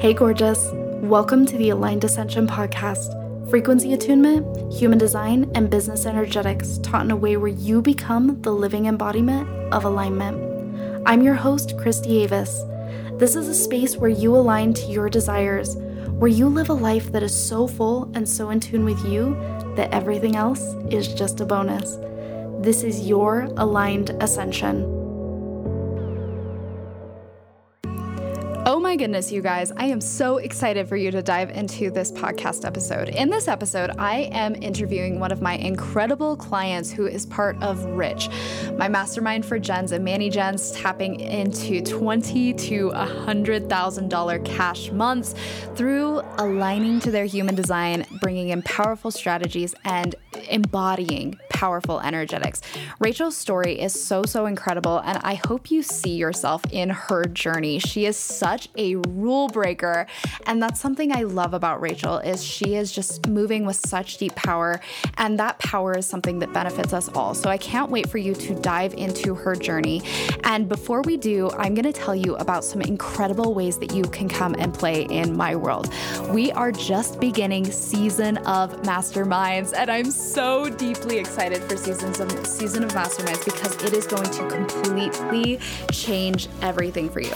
Hey, gorgeous. Welcome to the Aligned Ascension podcast. Frequency attunement, human design, and business energetics taught in a way where you become the living embodiment of alignment. I'm your host, Christy Avis. This is a space where you align to your desires, where you live a life that is so full and so in tune with you that everything else is just a bonus. This is your aligned ascension. Oh my goodness, you guys, I am so excited for you to dive into this podcast episode. In this episode, I am interviewing one of my incredible clients who is part of Rich, my mastermind for gens and Mani gens tapping into twenty to $100,000 cash months through aligning to their human design, bringing in powerful strategies, and embodying powerful energetics. Rachael's story is so, so incredible, and I hope you see yourself in her journey. She is such a rule breaker, and that's something I love about Rachael is she is just moving with such deep power, and that power is something that benefits us all. So I can't wait for you to dive into her journey. And before we do, I'm going to tell you about some incredible ways that you can come and play in my world. We are just beginning season of masterminds, and I'm so deeply excited excited for seasons of season of masterminds because it is going to completely change everything for you.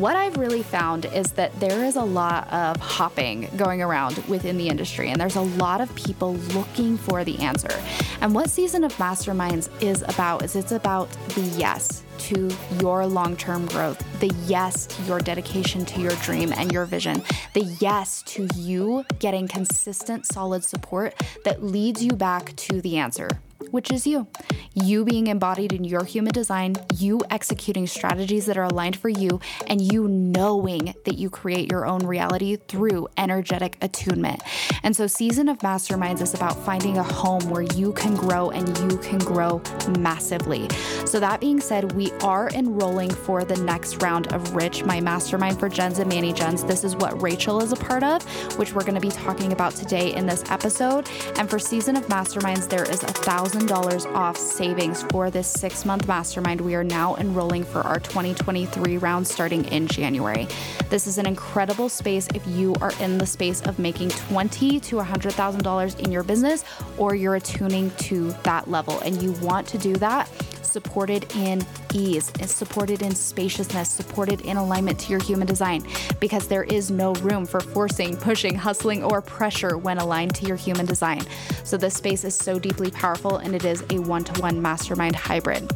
What I've really found is that there is a lot of hopping going around within the industry, and there's a lot of people looking for the answer. And what season of masterminds is about is it's about the yes to your long term growth, the yes to your dedication to your dream and your vision, the yes to you getting consistent, solid support that leads you back to the answer which is you. You being embodied in your human design, you executing strategies that are aligned for you, and you knowing that you create your own reality through energetic attunement. And so, Season of Masterminds is about finding a home where you can grow and you can grow massively. So, that being said, we are enrolling for the next round of Rich, my mastermind for Gens and Mani Gens. This is what Rachael is a part of, which we're going to be talking about today in this episode. And for Season of Masterminds, there is a thousand $1,000 off savings for this six month mastermind. We are now enrolling for our 2023 round starting in January. This is an incredible space if you are in the space of making 20 to $100,000 in your business or you're attuning to that level and you want to do that supported in ease, is supported in spaciousness, supported in alignment to your human design, because there is no room for forcing, pushing, hustling, or pressure when aligned to your human design. So, this space is so deeply powerful and it is a one to one mastermind hybrid.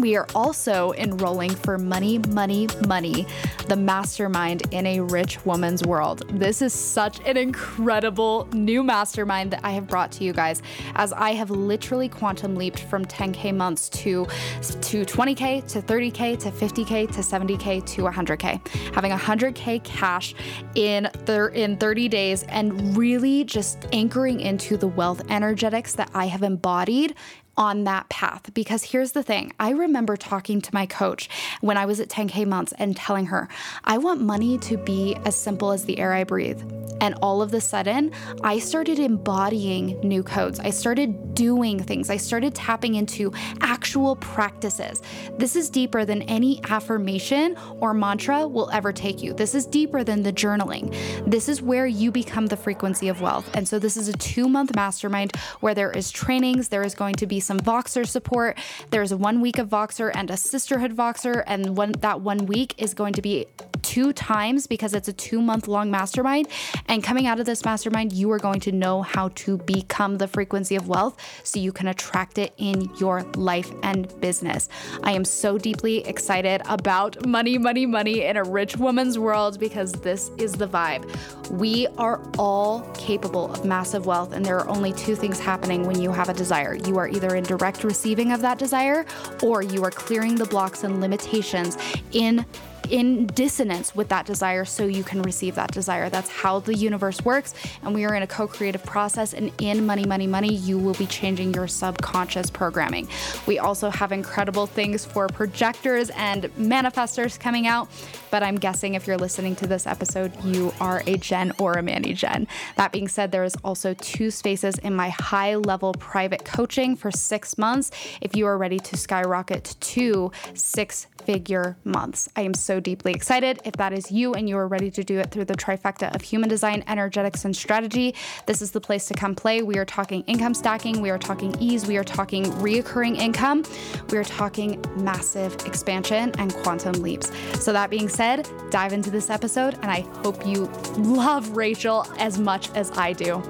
We are also enrolling for Money, Money, Money, the mastermind in a rich woman's world. This is such an incredible new mastermind that I have brought to you guys as I have literally quantum leaped from 10K months to, to 20K to 30K to 50K to 70K to 100K. Having 100K cash in, thir- in 30 days and really just anchoring into the wealth energetics that I have embodied on that path. Because here's the thing I remember talking to my coach when I was at 10K months and telling her, I want money to be as simple as the air I breathe. And all of a sudden, I started embodying new codes. I started doing things. I started tapping into actual practices. This is deeper than any affirmation or mantra will ever take you. This is deeper than the journaling. This is where you become the frequency of wealth. And so, this is a two month mastermind where there is trainings, there is going to be some Voxer support. There's one week of Voxer and a sisterhood Voxer, and one that one week is going to be two times because it's a two month long mastermind. And coming out of this mastermind, you are going to know how to become the frequency of wealth so you can attract it in your life and business. I am so deeply excited about money, money, money in a rich woman's world because this is the vibe. We are all capable of massive wealth, and there are only two things happening when you have a desire. You are either in direct receiving of that desire or you are clearing the blocks and limitations in in dissonance with that desire so you can receive that desire. That's how the universe works. And we are in a co creative process. And in Money, Money, Money, you will be changing your subconscious programming. We also have incredible things for projectors and manifestors coming out. But I'm guessing if you're listening to this episode, you are a Gen or a Mani Gen. That being said, there is also two spaces in my high level private coaching for six months if you are ready to skyrocket to six figure months. I am so deeply excited. If that is you and you are ready to do it through the trifecta of human design, energetics, and strategy, this is the place to come play. We are talking income stacking, we are talking ease, we are talking reoccurring income, we are talking massive expansion and quantum leaps. So, that being said, dive into this episode, and I hope you love Rachael as much as I do.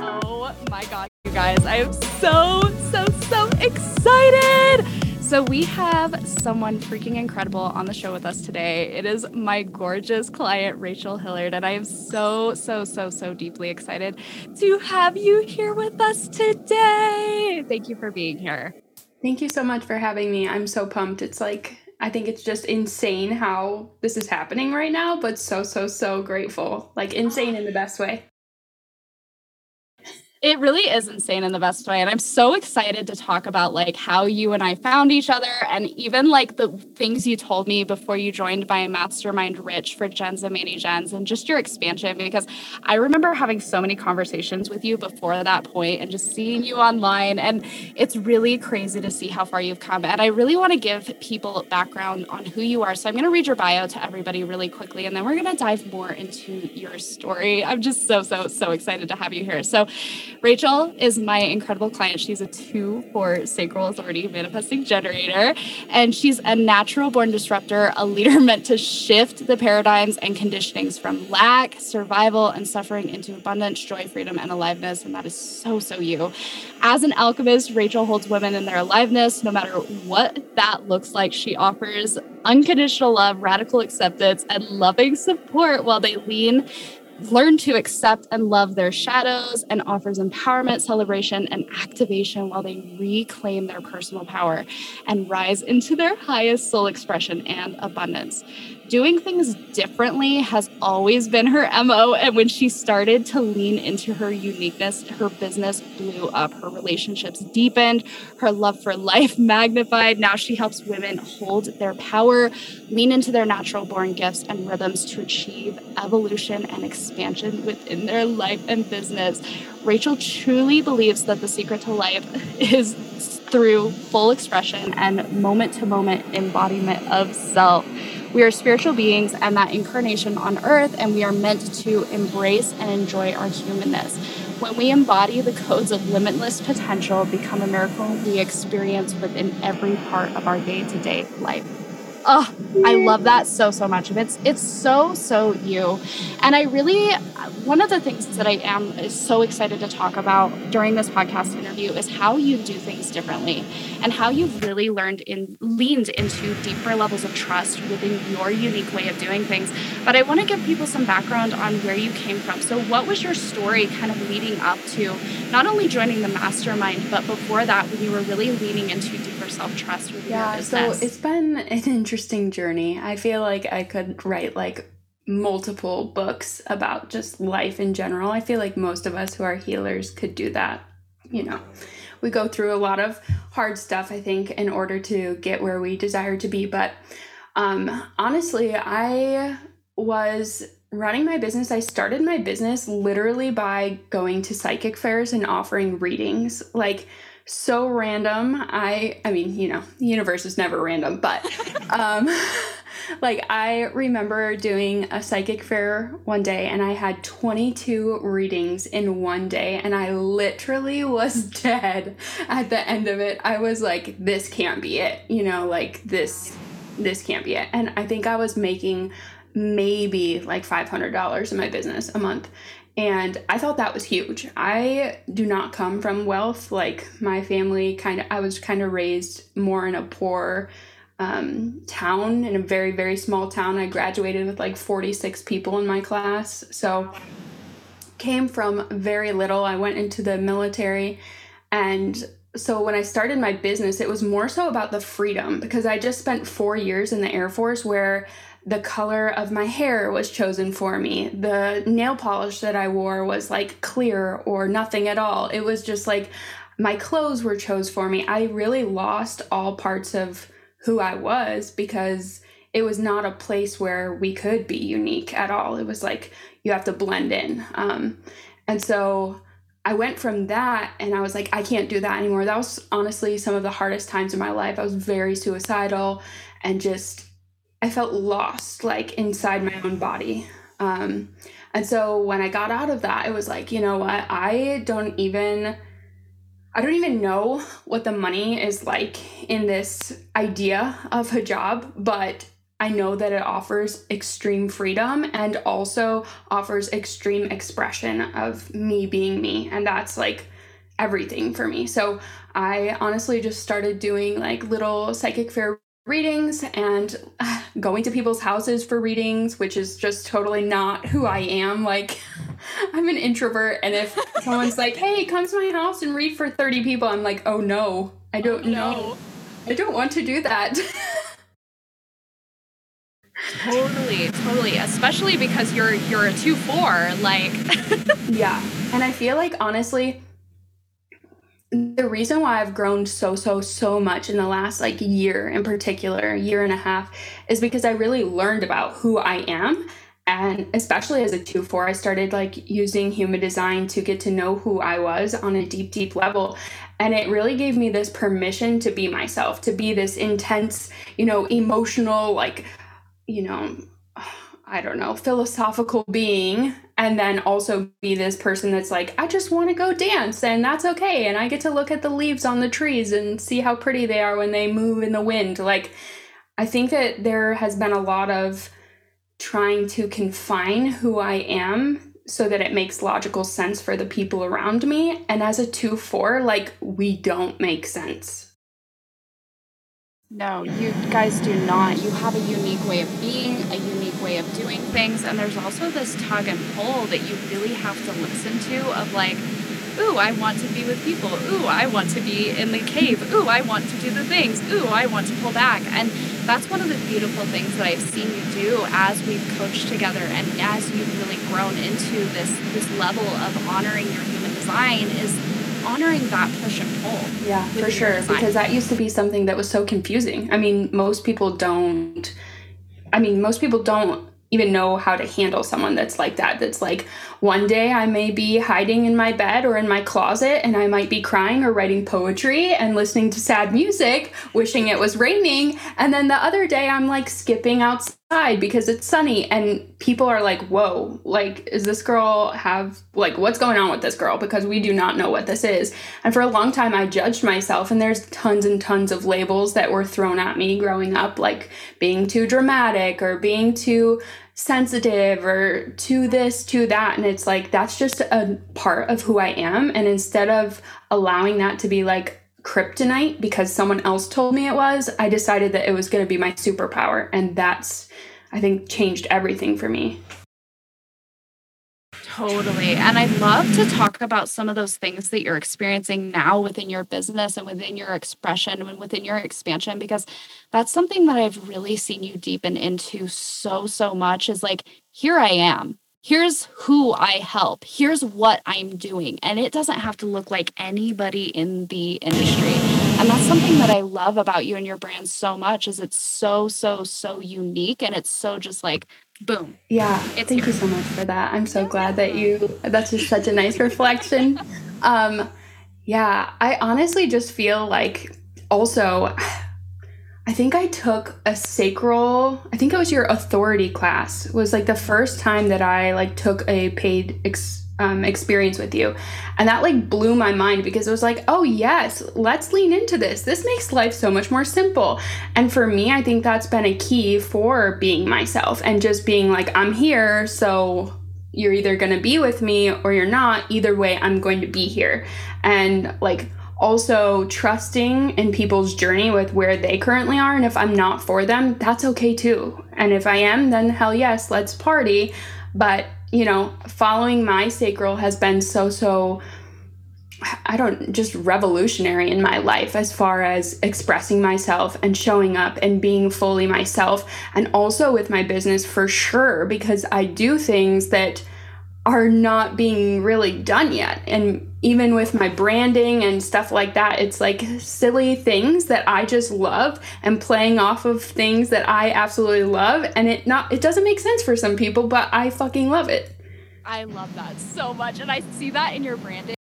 Oh my God, you guys, I am so. So, we have someone freaking incredible on the show with us today. It is my gorgeous client, Rachael Hilliard, and I am so, so, so, so deeply excited to have you here with us today. Thank you for being here. Thank you so much for having me. I'm so pumped. It's like, I think it's just insane how this is happening right now, but so, so, so grateful. Like, insane in the best way. It really is insane in the best way. And I'm so excited to talk about like how you and I found each other and even like the things you told me before you joined my mastermind Rich for Gens and Mani Gens and just your expansion because I remember having so many conversations with you before that point and just seeing you online. And it's really crazy to see how far you've come. And I really want to give people background on who you are. So I'm going to read your bio to everybody really quickly and then we're going to dive more into your story. I'm just so, so, so excited to have you here. So, Rachael is my incredible client. She's a two for sacral authority manifesting generator, and she's a natural born disruptor, a leader meant to shift the paradigms and conditionings from lack, survival, and suffering into abundance, joy, freedom, and aliveness. And that is so, so you. As an alchemist, Rachael holds women in their aliveness, no matter what that looks like. She offers unconditional love, radical acceptance, and loving support while they lean learn to accept and love their shadows and offers empowerment, celebration, and activation while they reclaim their personal power and rise into their highest soul expression and abundance doing things differently has always been her MO. And when she started to lean into her uniqueness, her business blew up. Her relationships deepened, her love for life magnified. Now she helps women hold their power, lean into their natural born gifts and rhythms to achieve evolution and expansion within their life and business. Rachael truly believes that the secret to life is through full expression and moment to moment embodiment of self. We are spiritual beings and that incarnation on earth, and we are meant to embrace and enjoy our humanness. When we embody the codes of limitless potential, become a miracle we experience within every part of our day to day life. Oh, I love that so so much. It's it's so so you. And I really one of the things that I am so excited to talk about during this podcast interview is how you do things differently and how you've really learned in leaned into deeper levels of trust within your unique way of doing things. But I want to give people some background on where you came from. So what was your story kind of leading up to not only joining the mastermind, but before that when you were really leaning into deeper self-trust within yeah, your business? So it's been an interesting journey. I feel like I could write like multiple books about just life in general. I feel like most of us who are healers could do that. You know, we go through a lot of hard stuff, I think, in order to get where we desire to be. But um, honestly, I was running my business. I started my business literally by going to psychic fairs and offering readings. Like, so random. I I mean, you know, the universe is never random, but um like I remember doing a psychic fair one day and I had 22 readings in one day and I literally was dead at the end of it. I was like this can't be it. You know, like this this can't be it. And I think I was making maybe like $500 in my business a month. And I thought that was huge. I do not come from wealth. Like my family kind of, I was kind of raised more in a poor um, town, in a very, very small town. I graduated with like 46 people in my class. So came from very little. I went into the military and so when I started my business, it was more so about the freedom because I just spent four years in the Air Force where the color of my hair was chosen for me. The nail polish that I wore was like clear or nothing at all. It was just like my clothes were chose for me. I really lost all parts of who I was because it was not a place where we could be unique at all. It was like you have to blend in. Um, and so I went from that and I was like, I can't do that anymore. That was honestly some of the hardest times in my life. I was very suicidal and just, I felt lost like inside my own body. Um, and so when I got out of that, it was like, you know what? I don't even I don't even know what the money is like in this idea of hijab, but I know that it offers extreme freedom and also offers extreme expression of me being me. And that's like everything for me. So I honestly just started doing like little psychic fair readings and going to people's houses for readings, which is just totally not who I am. Like, I'm an introvert, and if someone's like, hey, come to my house and read for 30 people, I'm like, oh no, I don't oh, no. know. I don't want to do that. totally, totally. Especially because you're you're a two four, like Yeah. And I feel like honestly, the reason why I've grown so, so, so much in the last like year in particular, year and a half, is because I really learned about who I am. And especially as a 2 4, I started like using human design to get to know who I was on a deep, deep level. And it really gave me this permission to be myself, to be this intense, you know, emotional, like, you know, I don't know, philosophical being and then also be this person that's like, I just want to go dance and that's okay. And I get to look at the leaves on the trees and see how pretty they are when they move in the wind. Like, I think that there has been a lot of trying to confine who I am so that it makes logical sense for the people around me. And as a 2 4, like, we don't make sense. No, you guys do not. You have a unique way of being, a unique way of doing things, and there's also this tug and pull that you really have to listen to of like, ooh, I want to be with people. Ooh, I want to be in the cave. Ooh, I want to do the things. Ooh, I want to pull back. And that's one of the beautiful things that I've seen you do as we've coached together and as you've really grown into this this level of honoring your human design is honoring that push and pull. Yeah, for sure. Because that used to be something that was so confusing. I mean, most people don't. I mean, most people don't even know how to handle someone that's like that. That's like, one day I may be hiding in my bed or in my closet and I might be crying or writing poetry and listening to sad music, wishing it was raining. And then the other day I'm like skipping outside because it's sunny and people are like, whoa, like, is this girl have, like, what's going on with this girl? Because we do not know what this is. And for a long time I judged myself and there's tons and tons of labels that were thrown at me growing up, like being too dramatic or being too sensitive or to this, to that. And it's like, that's just a part of who I am. And instead of allowing that to be like kryptonite because someone else told me it was, I decided that it was going to be my superpower. And that's, I think, changed everything for me. Totally. And I'd love to talk about some of those things that you're experiencing now within your business and within your expression and within your expansion, because that's something that I've really seen you deepen into so, so much is like, here I am. Here's who I help. Here's what I'm doing. And it doesn't have to look like anybody in the industry. And that's something that I love about you and your brand so much is it's so, so, so unique. And it's so just like boom. Yeah. It's thank here. you so much for that. I'm so glad that you that's just such a nice reflection. Um yeah, I honestly just feel like also I think I took a sacral, I think it was your authority class. Was like the first time that I like took a paid ex, um, experience with you. And that like blew my mind because it was like, oh, yes, let's lean into this. This makes life so much more simple. And for me, I think that's been a key for being myself and just being like, I'm here. So you're either going to be with me or you're not. Either way, I'm going to be here. And like, also trusting in people's journey with where they currently are. And if I'm not for them, that's okay too. And if I am, then hell yes, let's party. But you know, following my sacral has been so, so, I don't, just revolutionary in my life as far as expressing myself and showing up and being fully myself. And also with my business for sure, because I do things that are not being really done yet. And even with my branding and stuff like that, it's like silly things that I just love and playing off of things that I absolutely love. And it not it doesn't make sense for some people, but I fucking love it. I love that so much. And I see that in your branding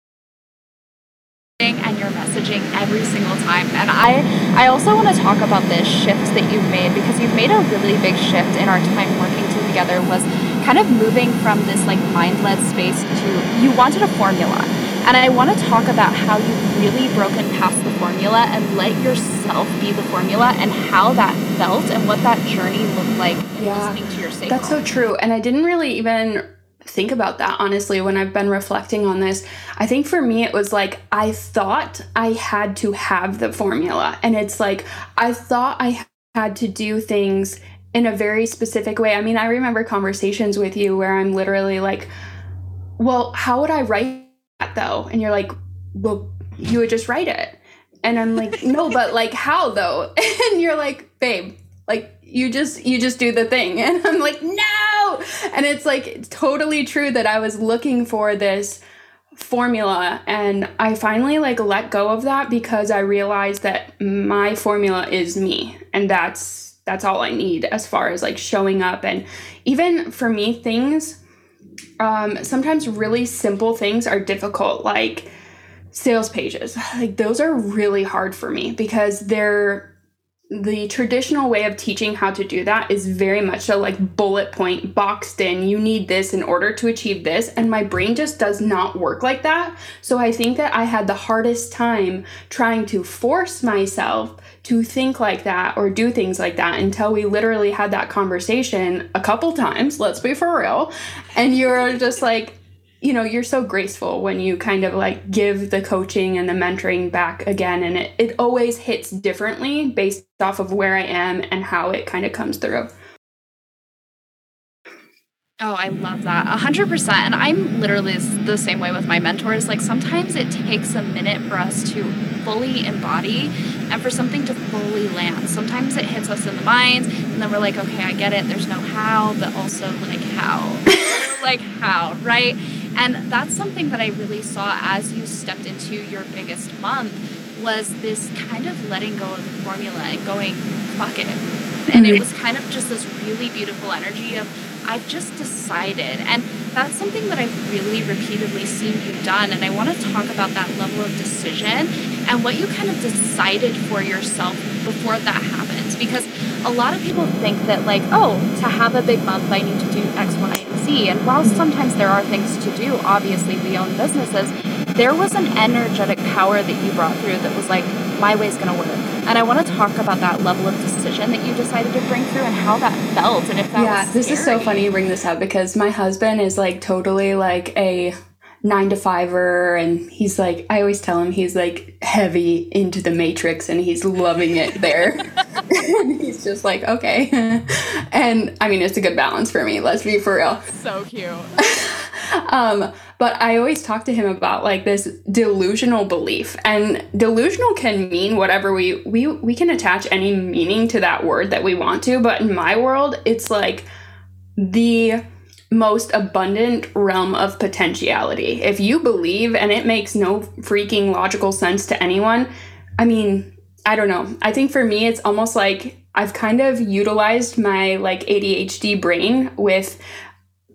and your messaging every single time. And I I also want to talk about this shift that you've made because you've made a really big shift in our time working together was kind of moving from this like mind-led space to you wanted a formula. And I want to talk about how you've really broken past the formula and let yourself be the formula and how that felt and what that journey looked like yeah, listening to your sacral. That's so true. And I didn't really even think about that honestly when I've been reflecting on this. I think for me it was like I thought I had to have the formula and it's like I thought I had to do things in a very specific way. I mean, I remember conversations with you where I'm literally like, "Well, how would I write though?" And you're like, "Well, you would just write it." And I'm like, "No, but like how though?" And you're like, "Babe, like you just you just do the thing and i'm like no and it's like totally true that i was looking for this formula and i finally like let go of that because i realized that my formula is me and that's that's all i need as far as like showing up and even for me things um sometimes really simple things are difficult like sales pages. Like those are really hard for me because they're the traditional way of teaching how to do that is very much so like bullet point boxed in you need this in order to achieve this and my brain just does not work like that. So i think that i had the hardest time trying to force myself to think like that or do things like that until we literally had that conversation a couple times let's be for real and you're just like you know you're so graceful when you kind of like give the coaching and the mentoring back again and it, it always hits differently based off of where i am and how it kind of comes through Oh, I love that. 100%. And I'm literally the same way with my mentors. Like sometimes it takes a minute for us to fully embody and for something to fully land. Sometimes it hits us in the mind and then we're like, okay, I get it. There's no how, but also like how. like how, right? And that's something that I really saw as you stepped into your biggest month was this kind of letting go of the formula and going, fuck it. And it was kind of just this really beautiful energy of, I've just decided. And that's something that I've really repeatedly seen you done. And I want to talk about that level of decision and what you kind of decided for yourself before that happens. Because a lot of people think that, like, oh, to have a big month, I need to do X, Y, and Z. And while sometimes there are things to do, obviously, we own businesses, there was an energetic power that you brought through that was like, my way's going to work. And I want to talk about that level of decision that you decided to bring through and how that felt and if that yeah, this is so funny you bring this up because my husband is like totally like a nine to fiver and he's like i always tell him he's like heavy into the matrix and he's loving it there. And he's just like okay. And i mean it's a good balance for me let's be for real. So cute. Um but i always talk to him about like this delusional belief and delusional can mean whatever we we we can attach any meaning to that word that we want to but in my world it's like the most abundant realm of potentiality. If you believe and it makes no freaking logical sense to anyone, I mean, I don't know. I think for me it's almost like I've kind of utilized my like ADHD brain with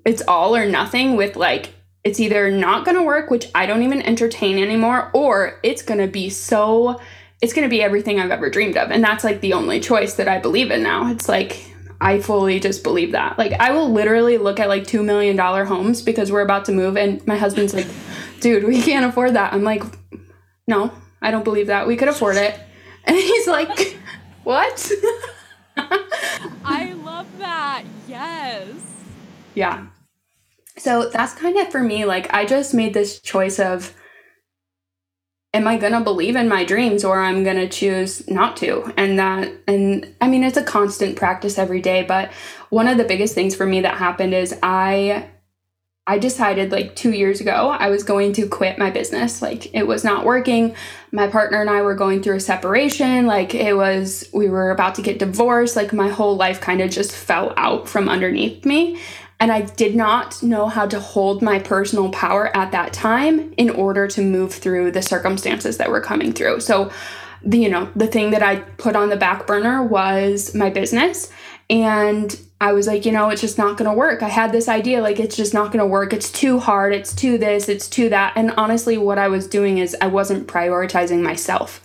it's all or nothing with like it's either not to work, which I don't even entertain anymore, or it's to be so it's to be everything I've ever dreamed of. And that's like the only choice that I believe in now. It's like I fully just believe that. Like I will literally look at like 2 million dollar homes because we're about to move and my husband's like, "Dude, we can't afford that." I'm like, "No, I don't believe that. We could afford it." And he's like, "What?" I love that. Yes. Yeah. So that's kind of for me like I just made this choice of am I going to believe in my dreams or I'm going to choose not to? And that, and I mean, it's a constant practice every day, but one of the biggest things for me that happened is I, I decided like two years ago I was going to quit my business. Like it was not working. My partner and I were going through a separation. Like it was, we were about to get divorced. Like my whole life kind of just fell out from underneath me. And I did not know how to hold my personal power at that time in order to move through the circumstances that were coming through. So, the, you know, the thing that I put on the back burner was my business. And I was like, you know, it's just not going to work. I had this idea, like, it's just not going to work. It's too hard. It's too this, it's too that. And honestly, what I was doing is I wasn't prioritizing myself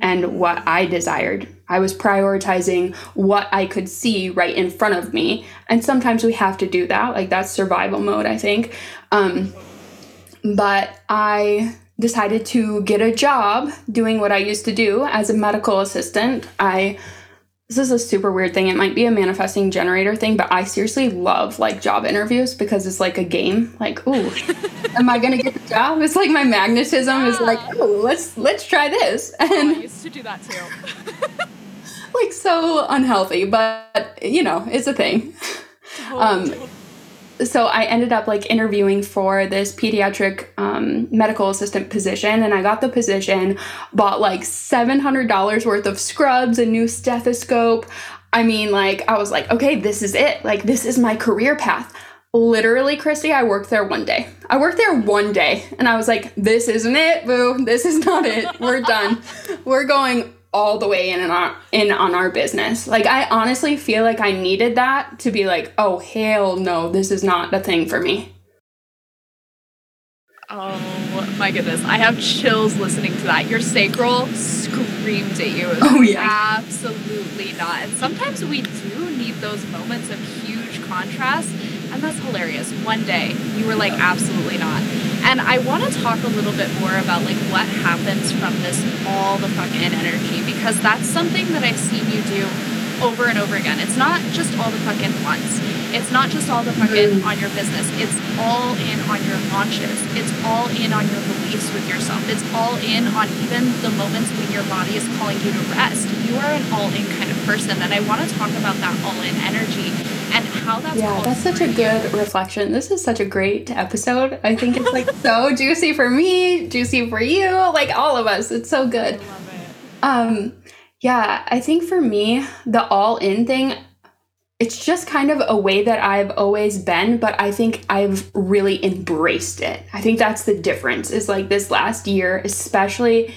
and what I desired. I was prioritizing what I could see right in front of me. And sometimes we have to do that. Like, that's survival mode, I think. Um, but I decided to get a job doing what I used to do as a medical assistant. I this is a super weird thing. It might be a manifesting generator thing, but I seriously love like job interviews because it's like a game. Like, ooh, am I gonna get the job? It's like my magnetism yeah. is like, oh, let's let's try this. And oh, I used to do that too. like so unhealthy, but you know, it's a thing. Totally. Um, so I ended up like interviewing for this pediatric um, medical assistant position, and I got the position. Bought like seven hundred dollars worth of scrubs, a new stethoscope. I mean, like I was like, okay, this is it. Like this is my career path. Literally, Christy, I worked there one day. I worked there one day, and I was like, this isn't it, boo. This is not it. We're done. We're going all the way in and on in on our business. Like I honestly feel like I needed that to be like, oh hell no, this is not the thing for me. Oh my goodness. I have chills listening to that. Your sacral screamed at you. Oh yeah. Absolutely not. And sometimes we do need those moments of huge contrast and that's hilarious. One day you were like, absolutely not. And I want to talk a little bit more about like what happens from this all the fucking energy because that's something that I've seen you do over and over again. It's not just all the fucking once. It's not just all the fucking mm. on your business. It's all in on your launches. It's all in on your beliefs with yourself. It's all in on even the moments when your body is calling you to rest. You are an all in kind of person. And I want to talk about that all in energy and how that's yeah that's such a good reflection this is such a great episode i think it's like so juicy for me juicy for you like all of us it's so good Love it. um yeah i think for me the all in thing it's just kind of a way that I've always been, but I think I've really embraced it. I think that's the difference. Is like this last year, especially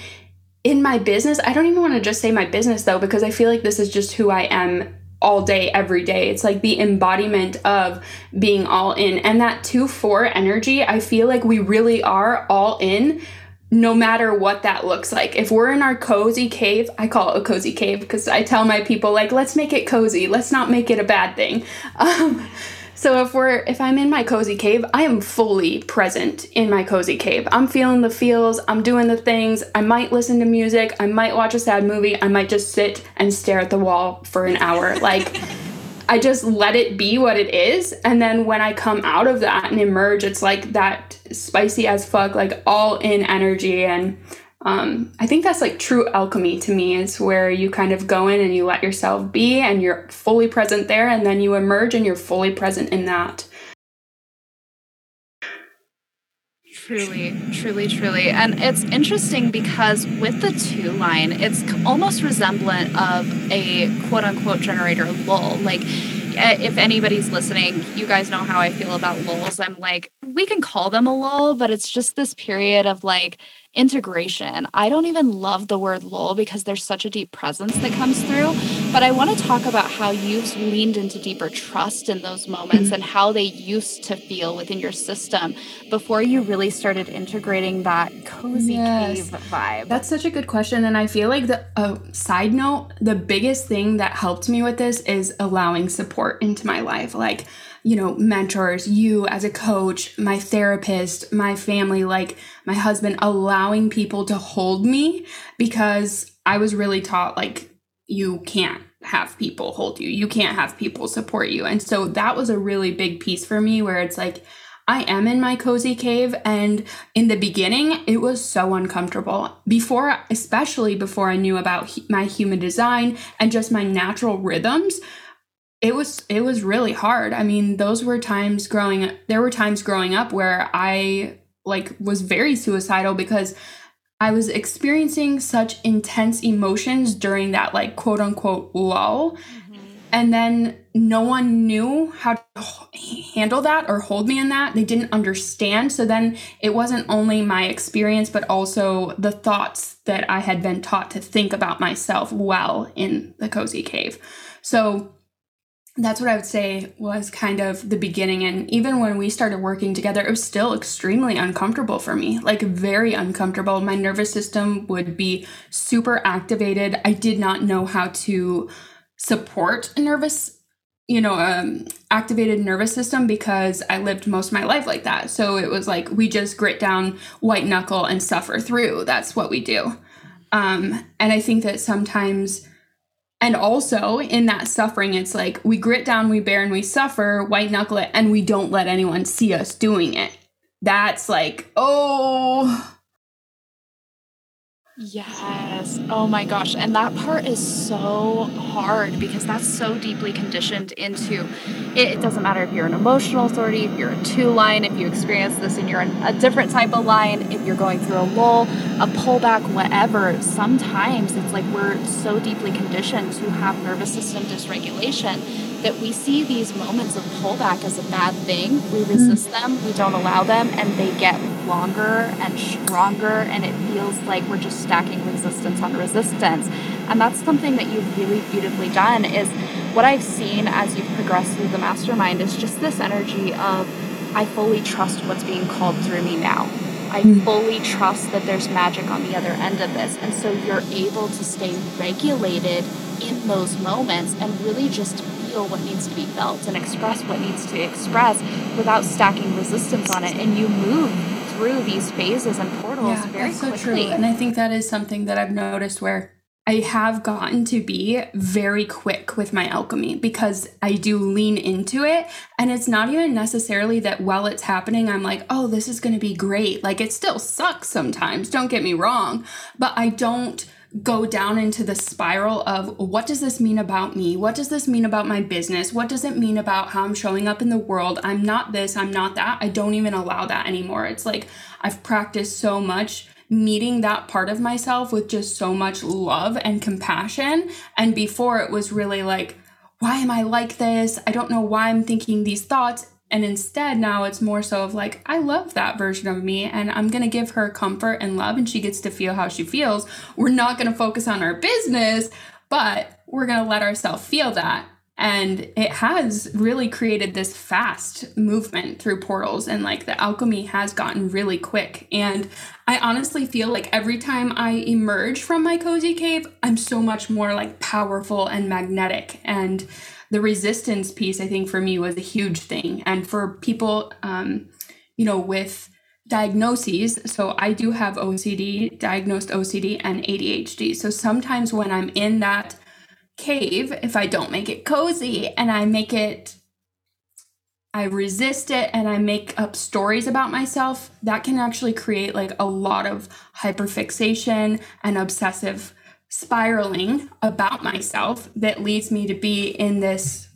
in my business. I don't even want to just say my business though, because I feel like this is just who I am all day, every day. It's like the embodiment of being all in. And that 2 4 energy, I feel like we really are all in no matter what that looks like. If we're in our cozy cave, I call it a cozy cave because I tell my people, like, let's make it cozy, let's not make it a bad thing. Um, so if we're if I'm in my cozy cave, I am fully present in my cozy cave. I'm feeling the feels, I'm doing the things. I might listen to music, I might watch a sad movie, I might just sit and stare at the wall for an hour. Like I just let it be what it is. And then when I come out of that and emerge, it's like that spicy as fuck, like all in energy and um, I think that's like true alchemy to me is where you kind of go in and you let yourself be and you're fully present there and then you emerge and you're fully present in that. Truly, truly, truly. And it's interesting because with the two line, it's almost resemblant of a quote unquote generator lull. Like, eh, if anybody's listening, you guys know how I feel about lulls. I'm like, we can call them a lull, but it's just this period of like, integration. I don't even love the word lull because there's such a deep presence that comes through. But I want to talk about how you've leaned into deeper trust in those moments mm-hmm. and how they used to feel within your system before you really started integrating that cozy yes. cave vibe. That's such a good question. And I feel like the uh, side note, the biggest thing that helped me with this is allowing support into my life. Like, you know, mentors, you as a coach, my therapist, my family, like my husband, allowing people to hold me because I was really taught like you can't have people hold you. You can't have people support you. And so that was a really big piece for me where it's like I am in my cozy cave and in the beginning it was so uncomfortable. Before especially before I knew about my human design and just my natural rhythms, it was it was really hard. I mean, those were times growing there were times growing up where I like was very suicidal because I was experiencing such intense emotions during that like quote unquote lull. Mm-hmm. And then no one knew how to handle that or hold me in that. They didn't understand. So then it wasn't only my experience, but also the thoughts that I had been taught to think about myself well in the cozy cave. So that's what I would say was kind of the beginning. And even when we started working together, it was still extremely uncomfortable for me, like very uncomfortable. My nervous system would be super activated. I did not know how to support a nervous, you know, um, activated nervous system because I lived most of my life like that. So it was like we just grit down, white knuckle, and suffer through. That's what we do. Um, and I think that sometimes and also in that suffering, it's like we grit down, we bear, and we suffer, white knuckle it, and we don't let anyone see us doing it. That's like, oh, Yes. Oh my gosh. And that part is so hard because that's so deeply conditioned into it. It doesn't matter if you're an emotional authority, if you're a two line, if you experience this and you're in a different type of line, if you're going through a lull, a pullback, whatever. Sometimes it's like we're so deeply conditioned to have nervous system dysregulation that we see these moments of pullback as a bad thing. We resist mm-hmm. them, we don't allow them, and they get longer and stronger, and it feels like we're just stacking resistance on resistance. And that's something that you've really beautifully done is what I've seen as you've progressed through the mastermind is just this energy of I fully trust what's being called through me now. I mm-hmm. fully trust that there's magic on the other end of this. And so you're able to stay regulated in those moments and really just feel what needs to be felt and express what needs to express without stacking resistance on it. And you move through these phases and portals yeah, very that's quickly. So true. And I think that is something that I've noticed where I have gotten to be very quick with my alchemy because I do lean into it. And it's not even necessarily that while it's happening, I'm like, oh, this is going to be great. Like, it still sucks sometimes, don't get me wrong. But I don't go down into the spiral of what does this mean about me? What does this mean about my business? What does it mean about how I'm showing up in the world? I'm not this, I'm not that. I don't even allow that anymore. It's like I've practiced so much meeting that part of myself with just so much love and compassion. And before it was really like, why am I like this? I don't know why I'm thinking these thoughts. And instead, now it's more so of like, I love that version of me and I'm going to give her comfort and love and she gets to feel how she feels. We're not going to focus on our business, but we're going to let ourselves feel that. And it has really created this fast movement through portals, and like the alchemy has gotten really quick. And I honestly feel like every time I emerge from my cozy cave, I'm so much more like powerful and magnetic. And the resistance piece, I think, for me was a huge thing. And for people, um, you know, with diagnoses, so I do have OCD, diagnosed OCD, and ADHD. So sometimes when I'm in that cave, if I don't make it cozy and I make it I resist it and I make up stories about myself, that can actually create like a lot of hyperfixation and obsessive spiraling about myself that leads me to be in this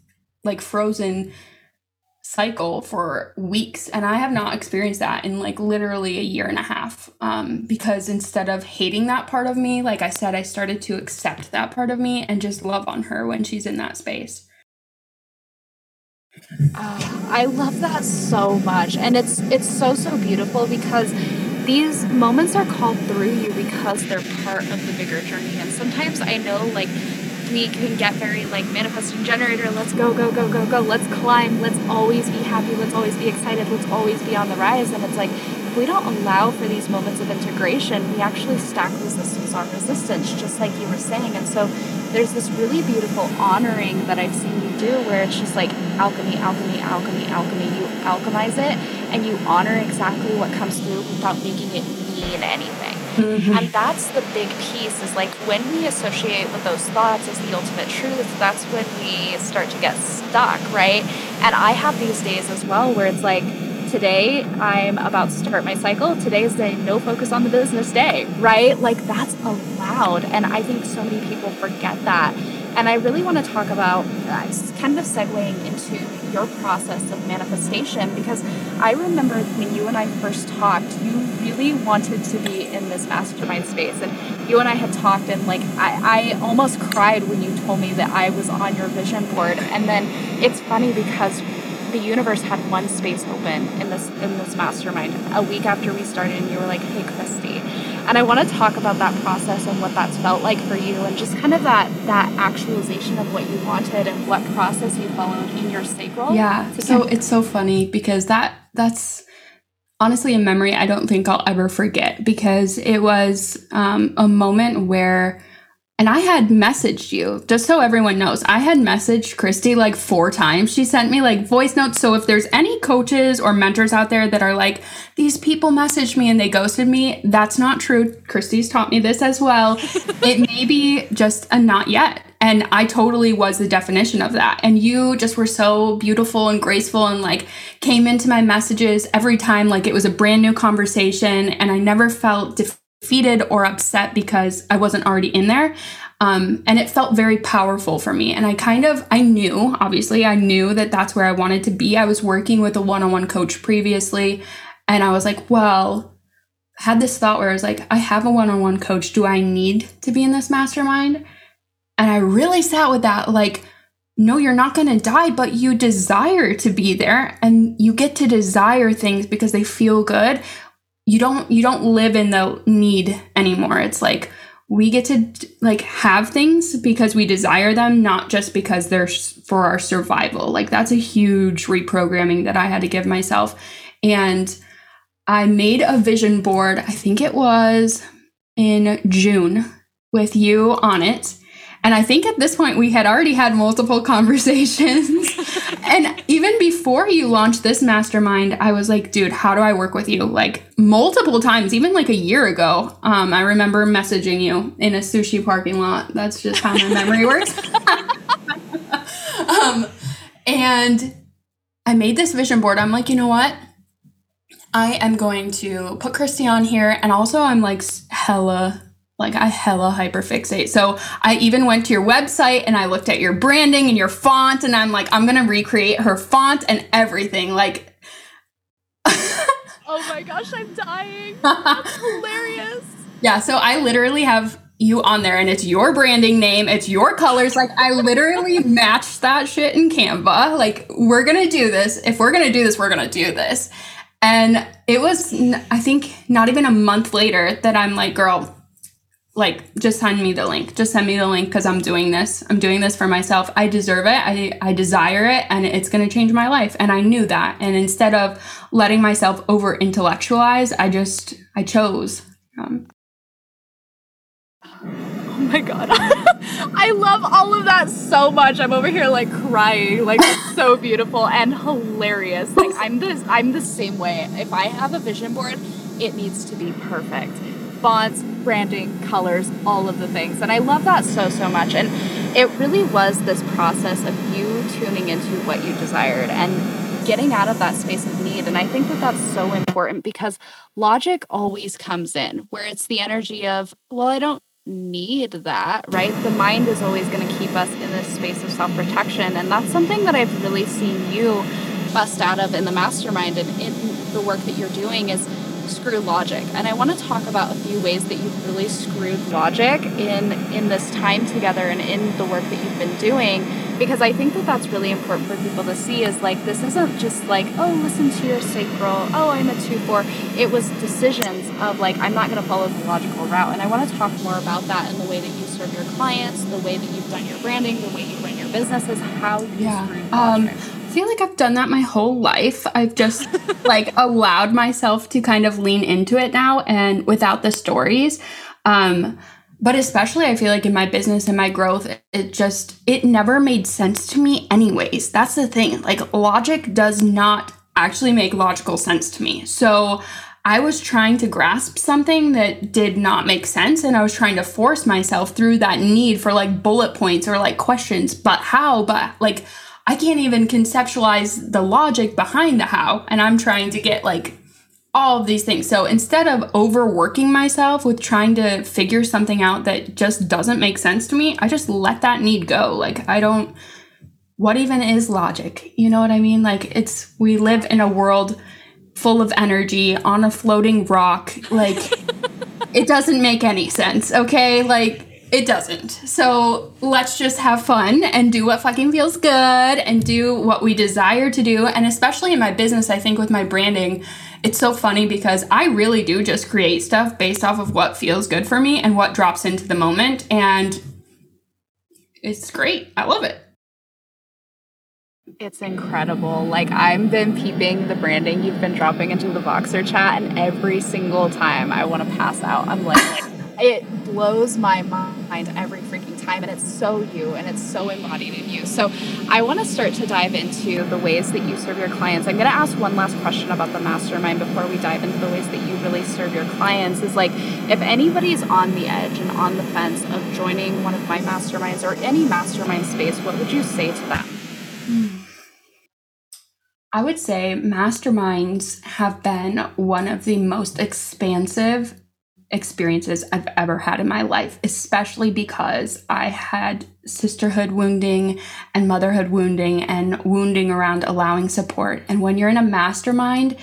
like frozen cycle for weeks and i have not experienced that in like literally a year and a half um, because instead of hating that part of me like i said i started to accept that part of me and just love on her when she's in that space oh, i love that so much and it's it's so so beautiful because these moments are called through you because they're part of the bigger journey. And sometimes I know, like, we can get very like manifesting generator. Let's go go go go go. Let's climb. Let's always be happy. Let's always be excited. Let's always be on the rise. And it's like if we don't allow for these moments of integration we actually stack resistance on resistance just like you were saying. And so there's this really beautiful honoring that i've seen you do where it's just like alchemy alchemy alchemy alchemy. You alchemize it and you honor exactly what comes through without making it mean anything. Mm-hmm. And that's the big piece is like when we associate with those thoughts as the ultimate truth, that's when we start to get stuck, right? And I have these days as well where it's like, today I'm about to start my cycle. Today is the no focus on the business day, right? Like that's allowed. And I think so many people forget that. And I really want to talk about uh, kind of segueing into your process of manifestation because I remember when you and I first talked, you really wanted to be in this mastermind space. And you and I had talked, and like I, I almost cried when you told me that I was on your vision board. And then it's funny because the universe had one space open in this in this mastermind a week after we started and you were like hey christy And I want to talk about that process and what that's felt like for you and just kind of that that actualization of what you wanted and what process you followed in your sacral. Yeah. So it's so funny because that that's honestly a memory I don't think I'll ever forget because it was um, a moment where and I had messaged you, just so everyone knows, I had messaged Christy like four times. She sent me like voice notes. So if there's any coaches or mentors out there that are like, these people messaged me and they ghosted me, that's not true. Christy's taught me this as well. it may be just a not yet. And I totally was the definition of that. And you just were so beautiful and graceful and like came into my messages every time like it was a brand new conversation. And I never felt defeated defeated or upset because I wasn't already in there. Um, and it felt very powerful for me. And I kind of, I knew, obviously, I knew that that's where I wanted to be. I was working with a one on one coach previously. And I was like, well, had this thought where I was like, I have a one on one coach. Do I need to be in this mastermind? And I really sat with that like, no, you're not going to die, but you desire to be there and you get to desire things because they feel good you don't you don't live in the need anymore. It's like we get to like have things because we desire them not just because they're for our survival. Like that's a huge reprogramming that i had to give myself. And i made a vision board i think it was in june with you on it and I think at this point we had already had multiple conversations. and even before you launched this mastermind, I was like, dude, how do I work with you? Like multiple times, even like a year ago. Um, I remember messaging you in a sushi parking lot. That's just how my memory works. um, and I made this vision board. I'm like, you know what? I am going to put Christy on here. And also, I'm like hella like I hella hyperfixate. So I even went to your website and I looked at your branding and your font and I'm like, I'm gonna recreate her font and everything. Like Oh my gosh, I'm dying. That's hilarious. Yeah, so I literally have you on there and it's your branding name, it's your colors. Like I literally matched that shit in Canva. Like we're gonna do this. If we're gonna do this, we're gonna do this. And it was, I think, not even a month later that I'm like, girl, like just send me the link. Just send me the link because i'm doing this. I'm doing this for myself. I deserve it. I, I desire it and it's going to change my life. And i knew that. And instead of letting myself over intellectualize i just i chose um, oh my god. I love all of that so much. I'm over here like crying. Like it's so beautiful and hilarious. Like i'm this i'm the same way. If i have a vision board it needs to be perfect fonts, branding, colors, all of the things. And I love that so, so much. And it really was this process of you tuning into what you desired and getting out of that space of need. And I think that that's so important because logic always comes in where it's the energy of, well, I don't need that, right? The mind is always going to keep us in this space of self protection. And that's something that I've really seen you bust out of in the mastermind and in the work that you're doing is screw logic. And I want to talk about a few ways that you've really screwed logic in in this time together and in the work that you've been doing because I think that that's really important for people to see is like this isn't just like oh listen to your sacral oh I'm a 2-4 it was decisions of like I'm not going to follow the logical route and I want to talk more about that in the way that you serve your clients the way that you've done your branding the way you run your businesses how you yeah. screw logic. Um, feel like I've done that my whole life. I've just like allowed myself to kind of lean into it now and without the stories. Um, but especially I feel like in my business and my growth, it just it never made sense to me anyways. That's the thing. Like logic does not actually make logical sense to me. So I was trying to grasp something that did not make sense and I was trying to force myself through that need for like bullet points or like questions, but how? But like I can't even conceptualize the logic behind the how. And I'm trying to get like all of these things. So instead of overworking myself with trying to figure something out that just doesn't make sense to me, I just let that need go. Like, I don't, what even is logic? You know what I mean? Like, it's, we live in a world full of energy on a floating rock. Like, it doesn't make any sense, okay? Like, it doesn't. So let's just have fun and do what fucking feels good and do what we desire to do. And especially in my business, I think with my branding, it's so funny because I really do just create stuff based off of what feels good for me and what drops into the moment. And it's great. I love it. It's incredible. Like I've been peeping the branding you've been dropping into the Voxer chat, and every single time I want to pass out, I'm like, it blows my mind every freaking time, and it's so you, and it's so embodied in you. So I want to start to dive into the ways that you serve your clients. I'm going to ask one last question about the mastermind before we dive into the ways that you really serve your clients. Is like if anybody's on the edge and on the fence of joining one of my masterminds or any mastermind space, what would you say to them? Hmm. I would say masterminds have been one of the most expansive experiences I've ever had in my life, especially because I had sisterhood wounding and motherhood wounding and wounding around allowing support. And when you're in a mastermind,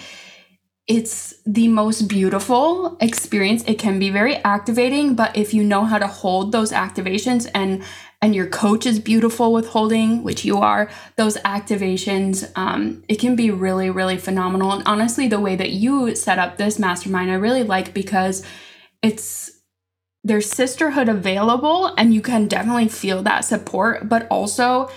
it's the most beautiful experience. It can be very activating, but if you know how to hold those activations and and your coach is beautiful with holding, which you are, those activations, um, it can be really, really phenomenal. And honestly, the way that you set up this mastermind, I really like because it's there's sisterhood available and you can definitely feel that support, but also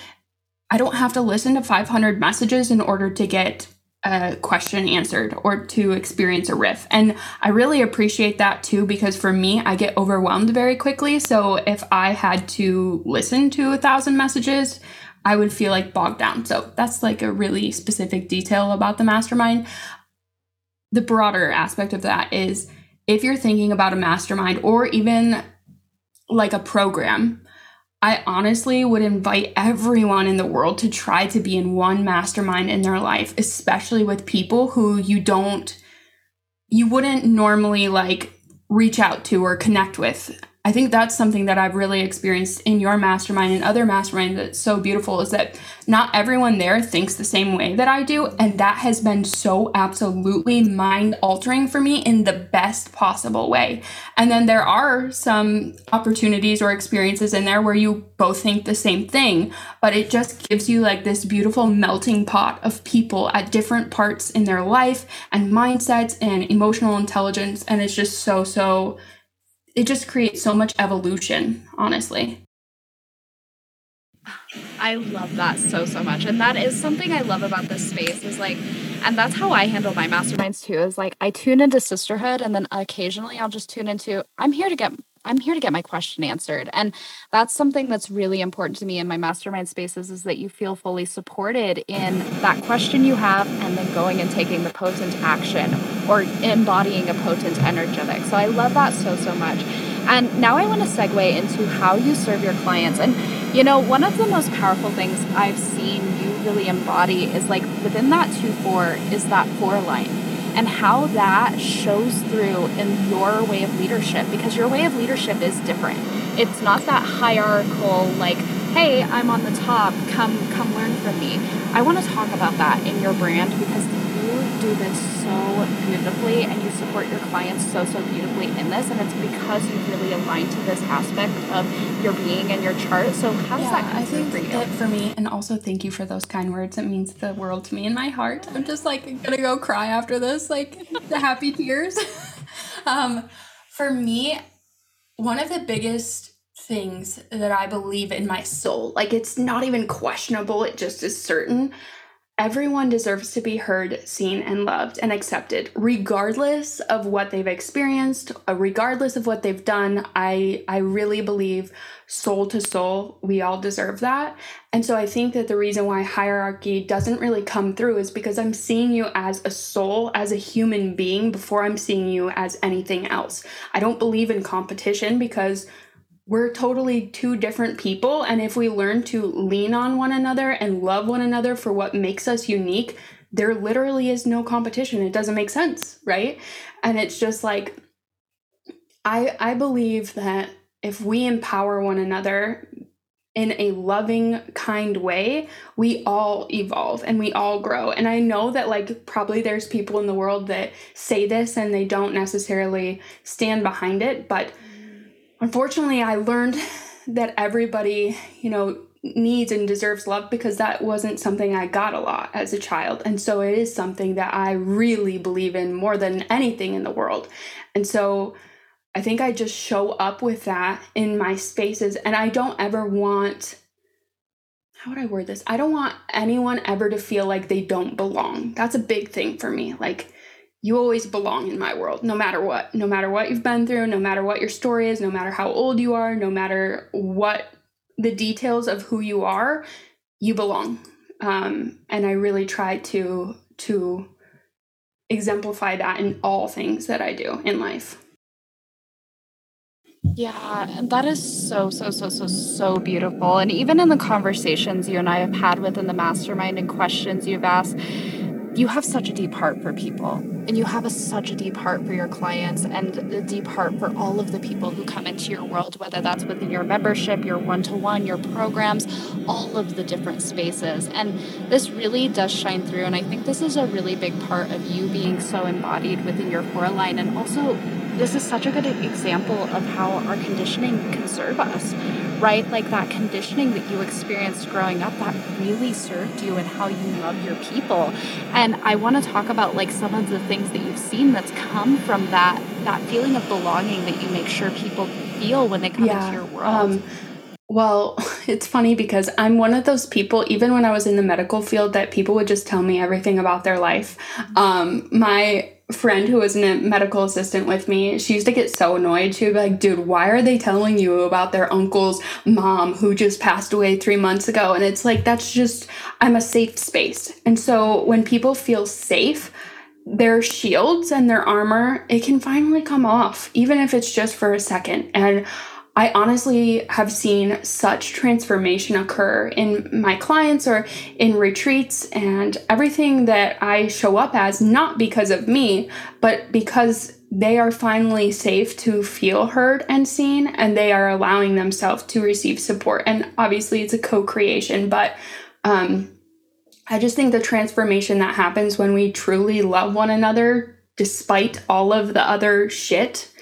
I don't have to listen to 500 messages in order to get a question answered or to experience a riff. And I really appreciate that too because for me, I get overwhelmed very quickly. So if I had to listen to a thousand messages, I would feel like bogged down. So that's like a really specific detail about the mastermind. The broader aspect of that is if you're thinking about a mastermind or even like a program, I honestly would invite everyone in the world to try to be in one mastermind in their life, especially with people who you don't, you wouldn't normally like reach out to or connect with I think that's something that I've really experienced in your mastermind and other masterminds that's so beautiful is that not everyone there thinks the same way that I do. And that has been so absolutely mind altering for me in the best possible way. And then there are some opportunities or experiences in there where you both think the same thing, but it just gives you like this beautiful melting pot of people at different parts in their life and mindsets and emotional intelligence. And it's just so, so it just creates so much evolution, honestly. I love that so so much. And that is something I love about this space is like and that's how I handle my masterminds too. Is like I tune into sisterhood and then occasionally I'll just tune into I'm here to get I'm here to get my question answered. And that's something that's really important to me in my mastermind spaces is that you feel fully supported in that question you have and then going and taking the potent action or embodying a potent energetic. So I love that so, so much. And now I want to segue into how you serve your clients. And, you know, one of the most powerful things I've seen you really embody is like within that 2 4 is that four line and how that shows through in your way of leadership because your way of leadership is different. It's not that hierarchical like, "Hey, I'm on the top, come come learn from me." I want to talk about that in your brand because do this so beautifully and you support your clients so, so beautifully in this. And it's because you really aligned to this aspect of your being and your chart. So, how does yeah, that come I think for you? It, for me, and also thank you for those kind words. It means the world to me in my heart. I'm just like gonna go cry after this, like the happy tears. um, for me, one of the biggest things that I believe in my soul, like it's not even questionable, it just is certain, Everyone deserves to be heard, seen, and loved and accepted, regardless of what they've experienced, uh, regardless of what they've done. I, I really believe soul to soul, we all deserve that. And so I think that the reason why hierarchy doesn't really come through is because I'm seeing you as a soul, as a human being, before I'm seeing you as anything else. I don't believe in competition because we're totally two different people. And if we learn to lean on one another and love one another for what makes us unique, there literally is no competition. It doesn't make sense, right? And it's just like, I, I believe that if we empower one another in a loving, kind way, we all evolve and we all grow. And I know that, like, probably there's people in the world that say this and they don't necessarily stand behind it, but unfortunately, I learned that everybody, you know, needs and deserves love because that wasn't something I got a lot as a child. And so it is something that I really believe in more than anything in the world. And so I think I just show up with that in my spaces and I don't ever want how would I word this? I don't want anyone ever to feel like they don't belong. That's a big thing for me. Like you always belong in my world no matter what. No matter what you've been through, no matter what your story is, no matter how old you are, no matter what the details of who you are, you belong. Um, and I really try to to exemplify that in all things that I do in life. Yeah, that is so, so, so, so, so beautiful. And even in the conversations you and I have had within the mastermind and questions you've asked, you have such a deep heart for people and you have a, such a deep heart for your clients and a deep heart for all of the people who come into your world whether that's within your membership your one-to-one your programs all of the different spaces. And this really does shine through and i think this is a really big part of you being so embodied within your core line and also this is such a good example of how our conditioning can serve us right? Like that conditioning that you experienced growing up that really served you and how you love your people. And I want to talk about like some of the things that you've seen that's come from that that feeling of belonging that you make sure people feel when they come yeah, into your world. Um, well, it's funny because I'm one of those people, even when I was in the medical field, that people would just tell me everything about their life. Mm-hmm. Um, my friend who was a medical assistant with me, she used to get so annoyed. She would be like, dude, why are they telling you about their uncle's mom who just passed away three months ago? And it's like, that's just, I'm a safe space. And so when people feel safe, their shields and their armor, it can finally come off, even if it's just for a second. And I honestly have seen such transformation occur in my clients or in retreats and everything that I show up as, not because of me, but because they are finally safe to feel heard and seen and they are allowing themselves to receive support. And obviously, it's a co creation, but um, I just think the transformation that happens when we truly love one another despite all of the other shit,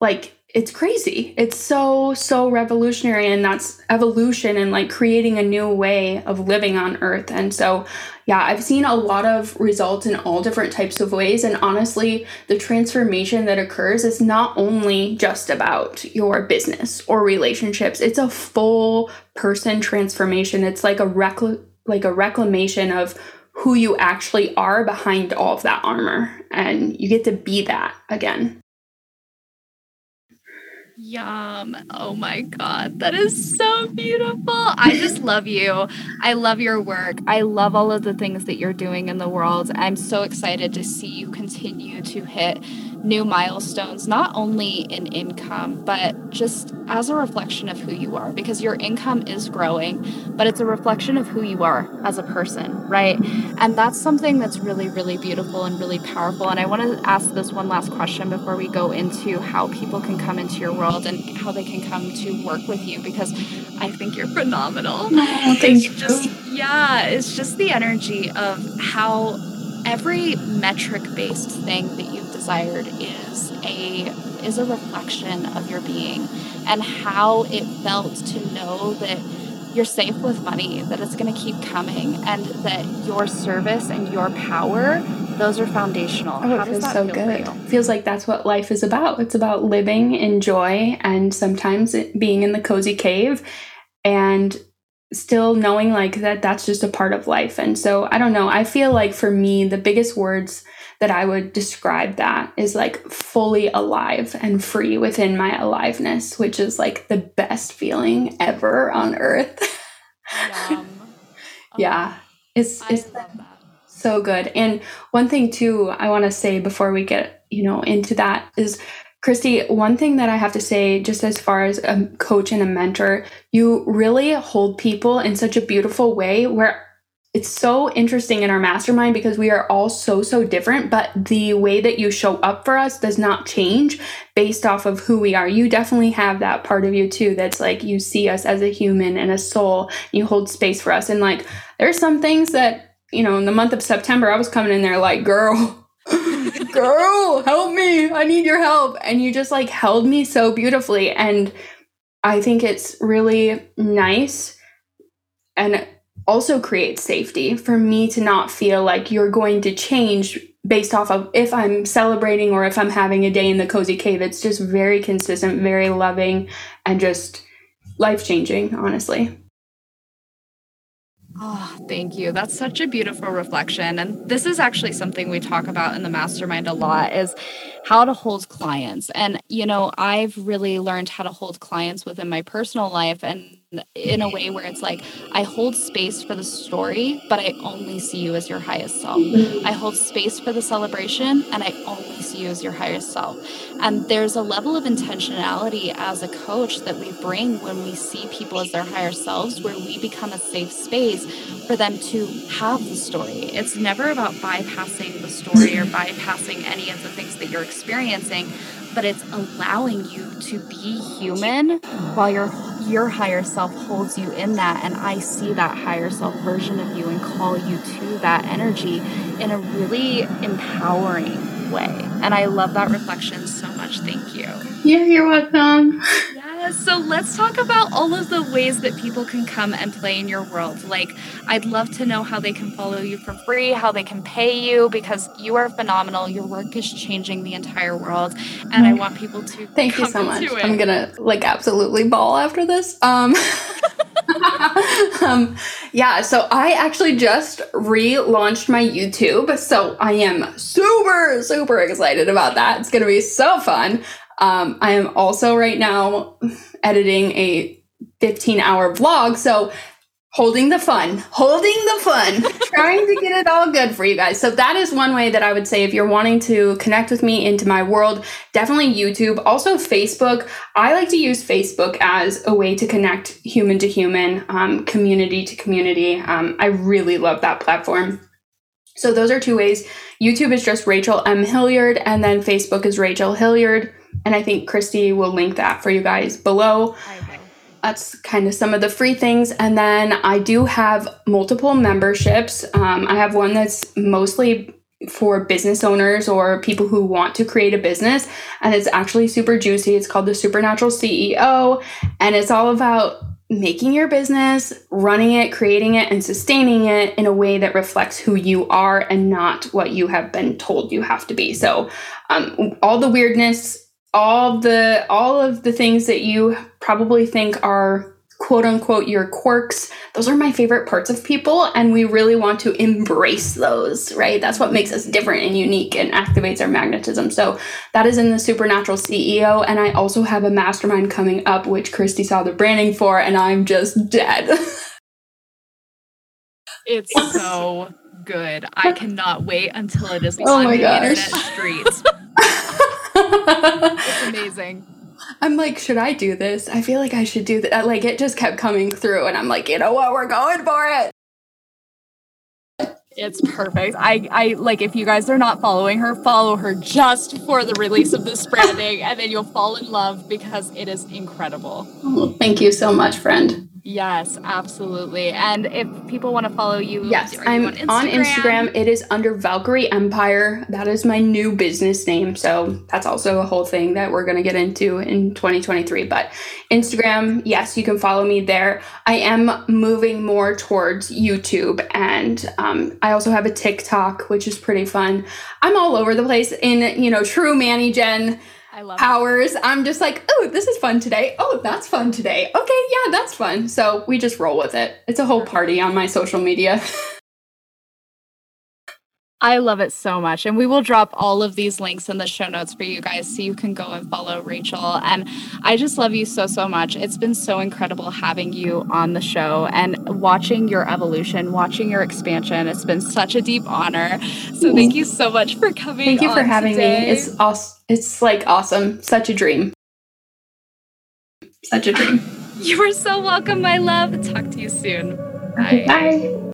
like, it's crazy. It's so, so revolutionary. And that's evolution and like creating a new way of living on earth. And so, yeah, I've seen a lot of results in all different types of ways. And honestly, the transformation that occurs is not only just about your business or relationships, it's a full person transformation. It's like a like a reclamation of who you actually are behind all of that armor. And you get to be that again. Yum. Oh my God. That is so beautiful. I just love you. I love your work. I love all of the things that you're doing in the world. I'm so excited to see you continue to hit new milestones, not only in income, but just as a reflection of who you are, because your income is growing, but it's a reflection of who you are as a person, right? And that's something that's really, really beautiful and really powerful. And I want to ask this one last question before we go into how people can come into your world and how they can come to work with you, because I think you're phenomenal. Oh, thank it's just, yeah, it's just the energy of how every metric based thing that you've desired is a is a reflection of your being and how it felt to know that you're safe with money, that it's going to keep coming, and that your service and your power, those are foundational. Oh, How it feels so feel good. Feels like that's what life is about. It's about living in joy and sometimes being in the cozy cave and still knowing like that that's just a part of life. And so I don't know. I feel like for me, the biggest words that I would describe that is like fully alive and free within my aliveness, which is like the best feeling ever on earth. yeah. It's it's so good. And one thing too I want to say before we get, you know, into that is Christy, one thing that I have to say, just as far as a coach and a mentor, you really hold people in such a beautiful way where it's so interesting in our mastermind because we are all so so different but the way that you show up for us does not change based off of who we are. You definitely have that part of you too that's like you see us as a human and a soul you hold space for us. And like there's some things that you know in the month of september i was coming in there like girl girl help me i need your help and you just like held me so beautifully and i think it's really nice and also creates safety for me to not feel like you're going to change based off of if I'm celebrating or if I'm having a day in the cozy cave. It's just very consistent, very loving, and just life changing, honestly. Oh, thank you. That's such a beautiful reflection. And this is actually something we talk about in the mastermind a lot is how to hold clients. And you know, I've really learned how to hold clients within my personal life and in a way where it's like I hold space for the story, but I only see you as your highest self. I hold space for the celebration and I only see you as your highest self. And there's a level of intentionality as a coach that we bring when we see people as their higher selves where we become a safe space for them to have the story. It's never about bypassing the story or bypassing any of the things that you're experiencing, but it's allowing you to be human while your your higher self holds you in that and I see that higher self version of you and call you to that energy in a really empowering way. And I love that reflection so much. Thank you. Yeah, you're welcome. So let's talk about all of the ways that people can come and play in your world. Like, I'd love to know how they can follow you for free, how they can pay you, because you are phenomenal. Your work is changing the entire world, and I want people to. Thank you so much. I'm gonna like absolutely ball after this. Um, um, yeah, so I actually just relaunched my YouTube, so I am super super excited about that. It's gonna be so fun. Um, I am also right now editing a 15 hour vlog. So holding the fun, holding the fun, trying to get it all good for you guys. So that is one way that I would say if you're wanting to connect with me into my world, definitely YouTube, also Facebook. I like to use Facebook as a way to connect human to human, um, community to community. Um, I really love that platform. So those are two ways. YouTube is just Rachael M. Hilliard, and then Facebook is Rachael Hilliard. And I think Christy will link that for you guys below. That's kind of some of the free things. And then I do have multiple memberships. Um, I have one that's mostly for business owners or people who want to create a business. And it's actually super juicy. It's called the Supernatural CEO. And it's all about making your business, running it, creating it, and sustaining it in a way that reflects who you are and not what you have been told you have to be. So, um, all the weirdness all the all of the things that you probably think are quote unquote your quirks those are my favorite parts of people and we really want to embrace those right? That's what makes us different and unique and activates our magnetism. So that is in the supernatural ceo and i also have a mastermind coming up which christy saw the branding for and i'm just dead. It's so good. I cannot wait until it is oh on the internet streets it's amazing. I'm like, should I do this? I feel like I should do that. Like, it just kept coming through, and I'm like, you know what? We're going for it. It's perfect. I, I like if you guys are not following her, follow her just for the release of this branding, and then you'll fall in love because it is incredible. Oh, thank you so much, friend. Yes, absolutely. And if people want to follow you, yes, I'm on Instagram? on Instagram. It is under Valkyrie Empire. That is my new business name. So that's also a whole thing that we're going to get into in 2023. But Instagram, yes, you can follow me there. I am moving more towards YouTube, and um, I also have a TikTok, which is pretty fun. I'm all over the place in you know true Mani Gen I love hours. It. I'm just like, oh, this is fun today. Oh, that's fun today. Okay, yeah, that's fun. So we just roll with it. It's a whole party on my social media. I love it so much. And we will drop all of these links in the show notes for you guys so you can go and follow Rachael. And I just love you so, so much. It's been so incredible having you on the show and watching your evolution, watching your expansion. It's been such a deep honor. So thank you so much for coming. Thank you for having today. me. It's awesome. It's like awesome. Such a dream. Such a dream. You are so welcome, my love. Talk to you soon. Bye. Bye.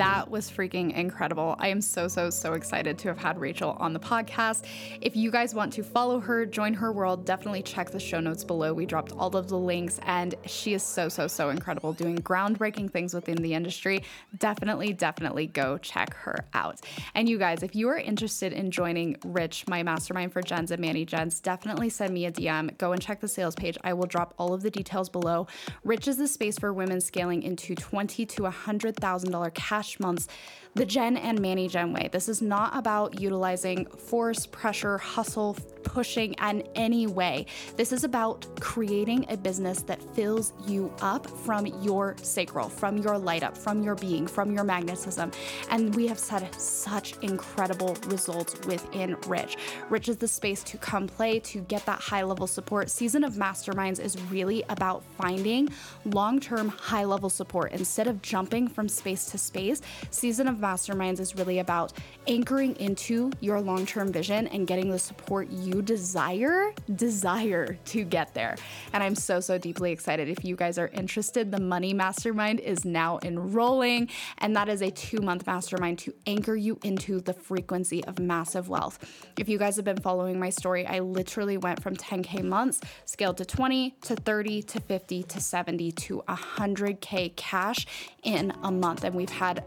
That was freaking incredible. I am so, so, so excited to have had Rachael on the podcast. If you guys want to follow her, join her world, definitely check the show notes below. We dropped all of the links, and she is so, so, so incredible doing groundbreaking things within the industry. Definitely, definitely go check her out. And you guys, if you are interested in joining Rich, my mastermind for Gens and Mani Gens, definitely send me a DM. Go and check the sales page. I will drop all of the details below. Rich is the space for women scaling into twenty to hundred thousand dollar cash months the Gen and Mani Gen way. This is not about utilizing force, pressure, hustle, pushing in any way. This is about creating a business that fills you up from your sacral, from your light up, from your being, from your magnetism. And we have set such incredible results within Rich. Rich is the space to come play, to get that high level support. Season of Masterminds is really about finding long term high level support instead of jumping from space to space. Season of Masterminds is really about anchoring into your long term vision and getting the support you desire, desire to get there. And I'm so, so deeply excited. If you guys are interested, the Money Mastermind is now enrolling, and that is a two month mastermind to anchor you into the frequency of massive wealth. If you guys have been following my story, I literally went from 10K months, scaled to 20 to 30 to 50 to 70 to 100K cash in a month. And we've had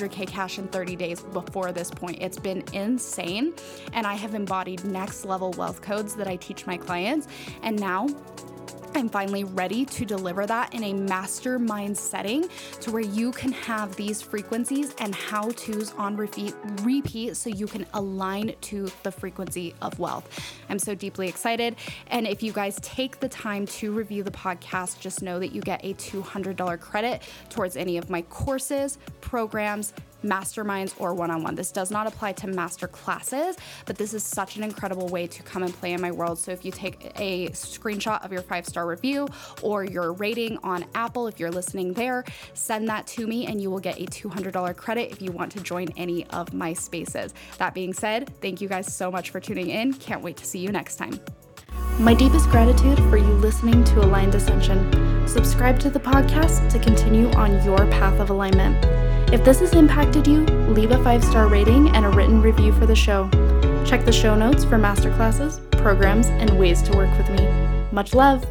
100K cash in 30 days before this point. It's been insane. And I have embodied next level wealth codes that I teach my clients. And now I'm finally ready to deliver that in a mastermind setting to where you can have these frequencies and how to's on repeat, repeat so you can align to the frequency of wealth. I'm so deeply excited. And if you guys take the time to review the podcast, just know that you get a $200 credit towards any of my courses, programs, masterminds or one on one. This does not apply to master classes, but this is such an incredible way to come and play in my world. So if you take a screenshot of your five star review or your rating on Apple, if you're listening there, send that to me and you will get a $200 credit if you want to join any of my spaces. That being said, thank you guys so much for tuning in. Can't wait to see you next time. My deepest gratitude for you listening to Aligned Ascension. Subscribe to the podcast to continue on your path of alignment. If this has impacted you, leave a five star rating and a written review for the show. Check the show notes for masterclasses, programs, and ways to work with me. Much love!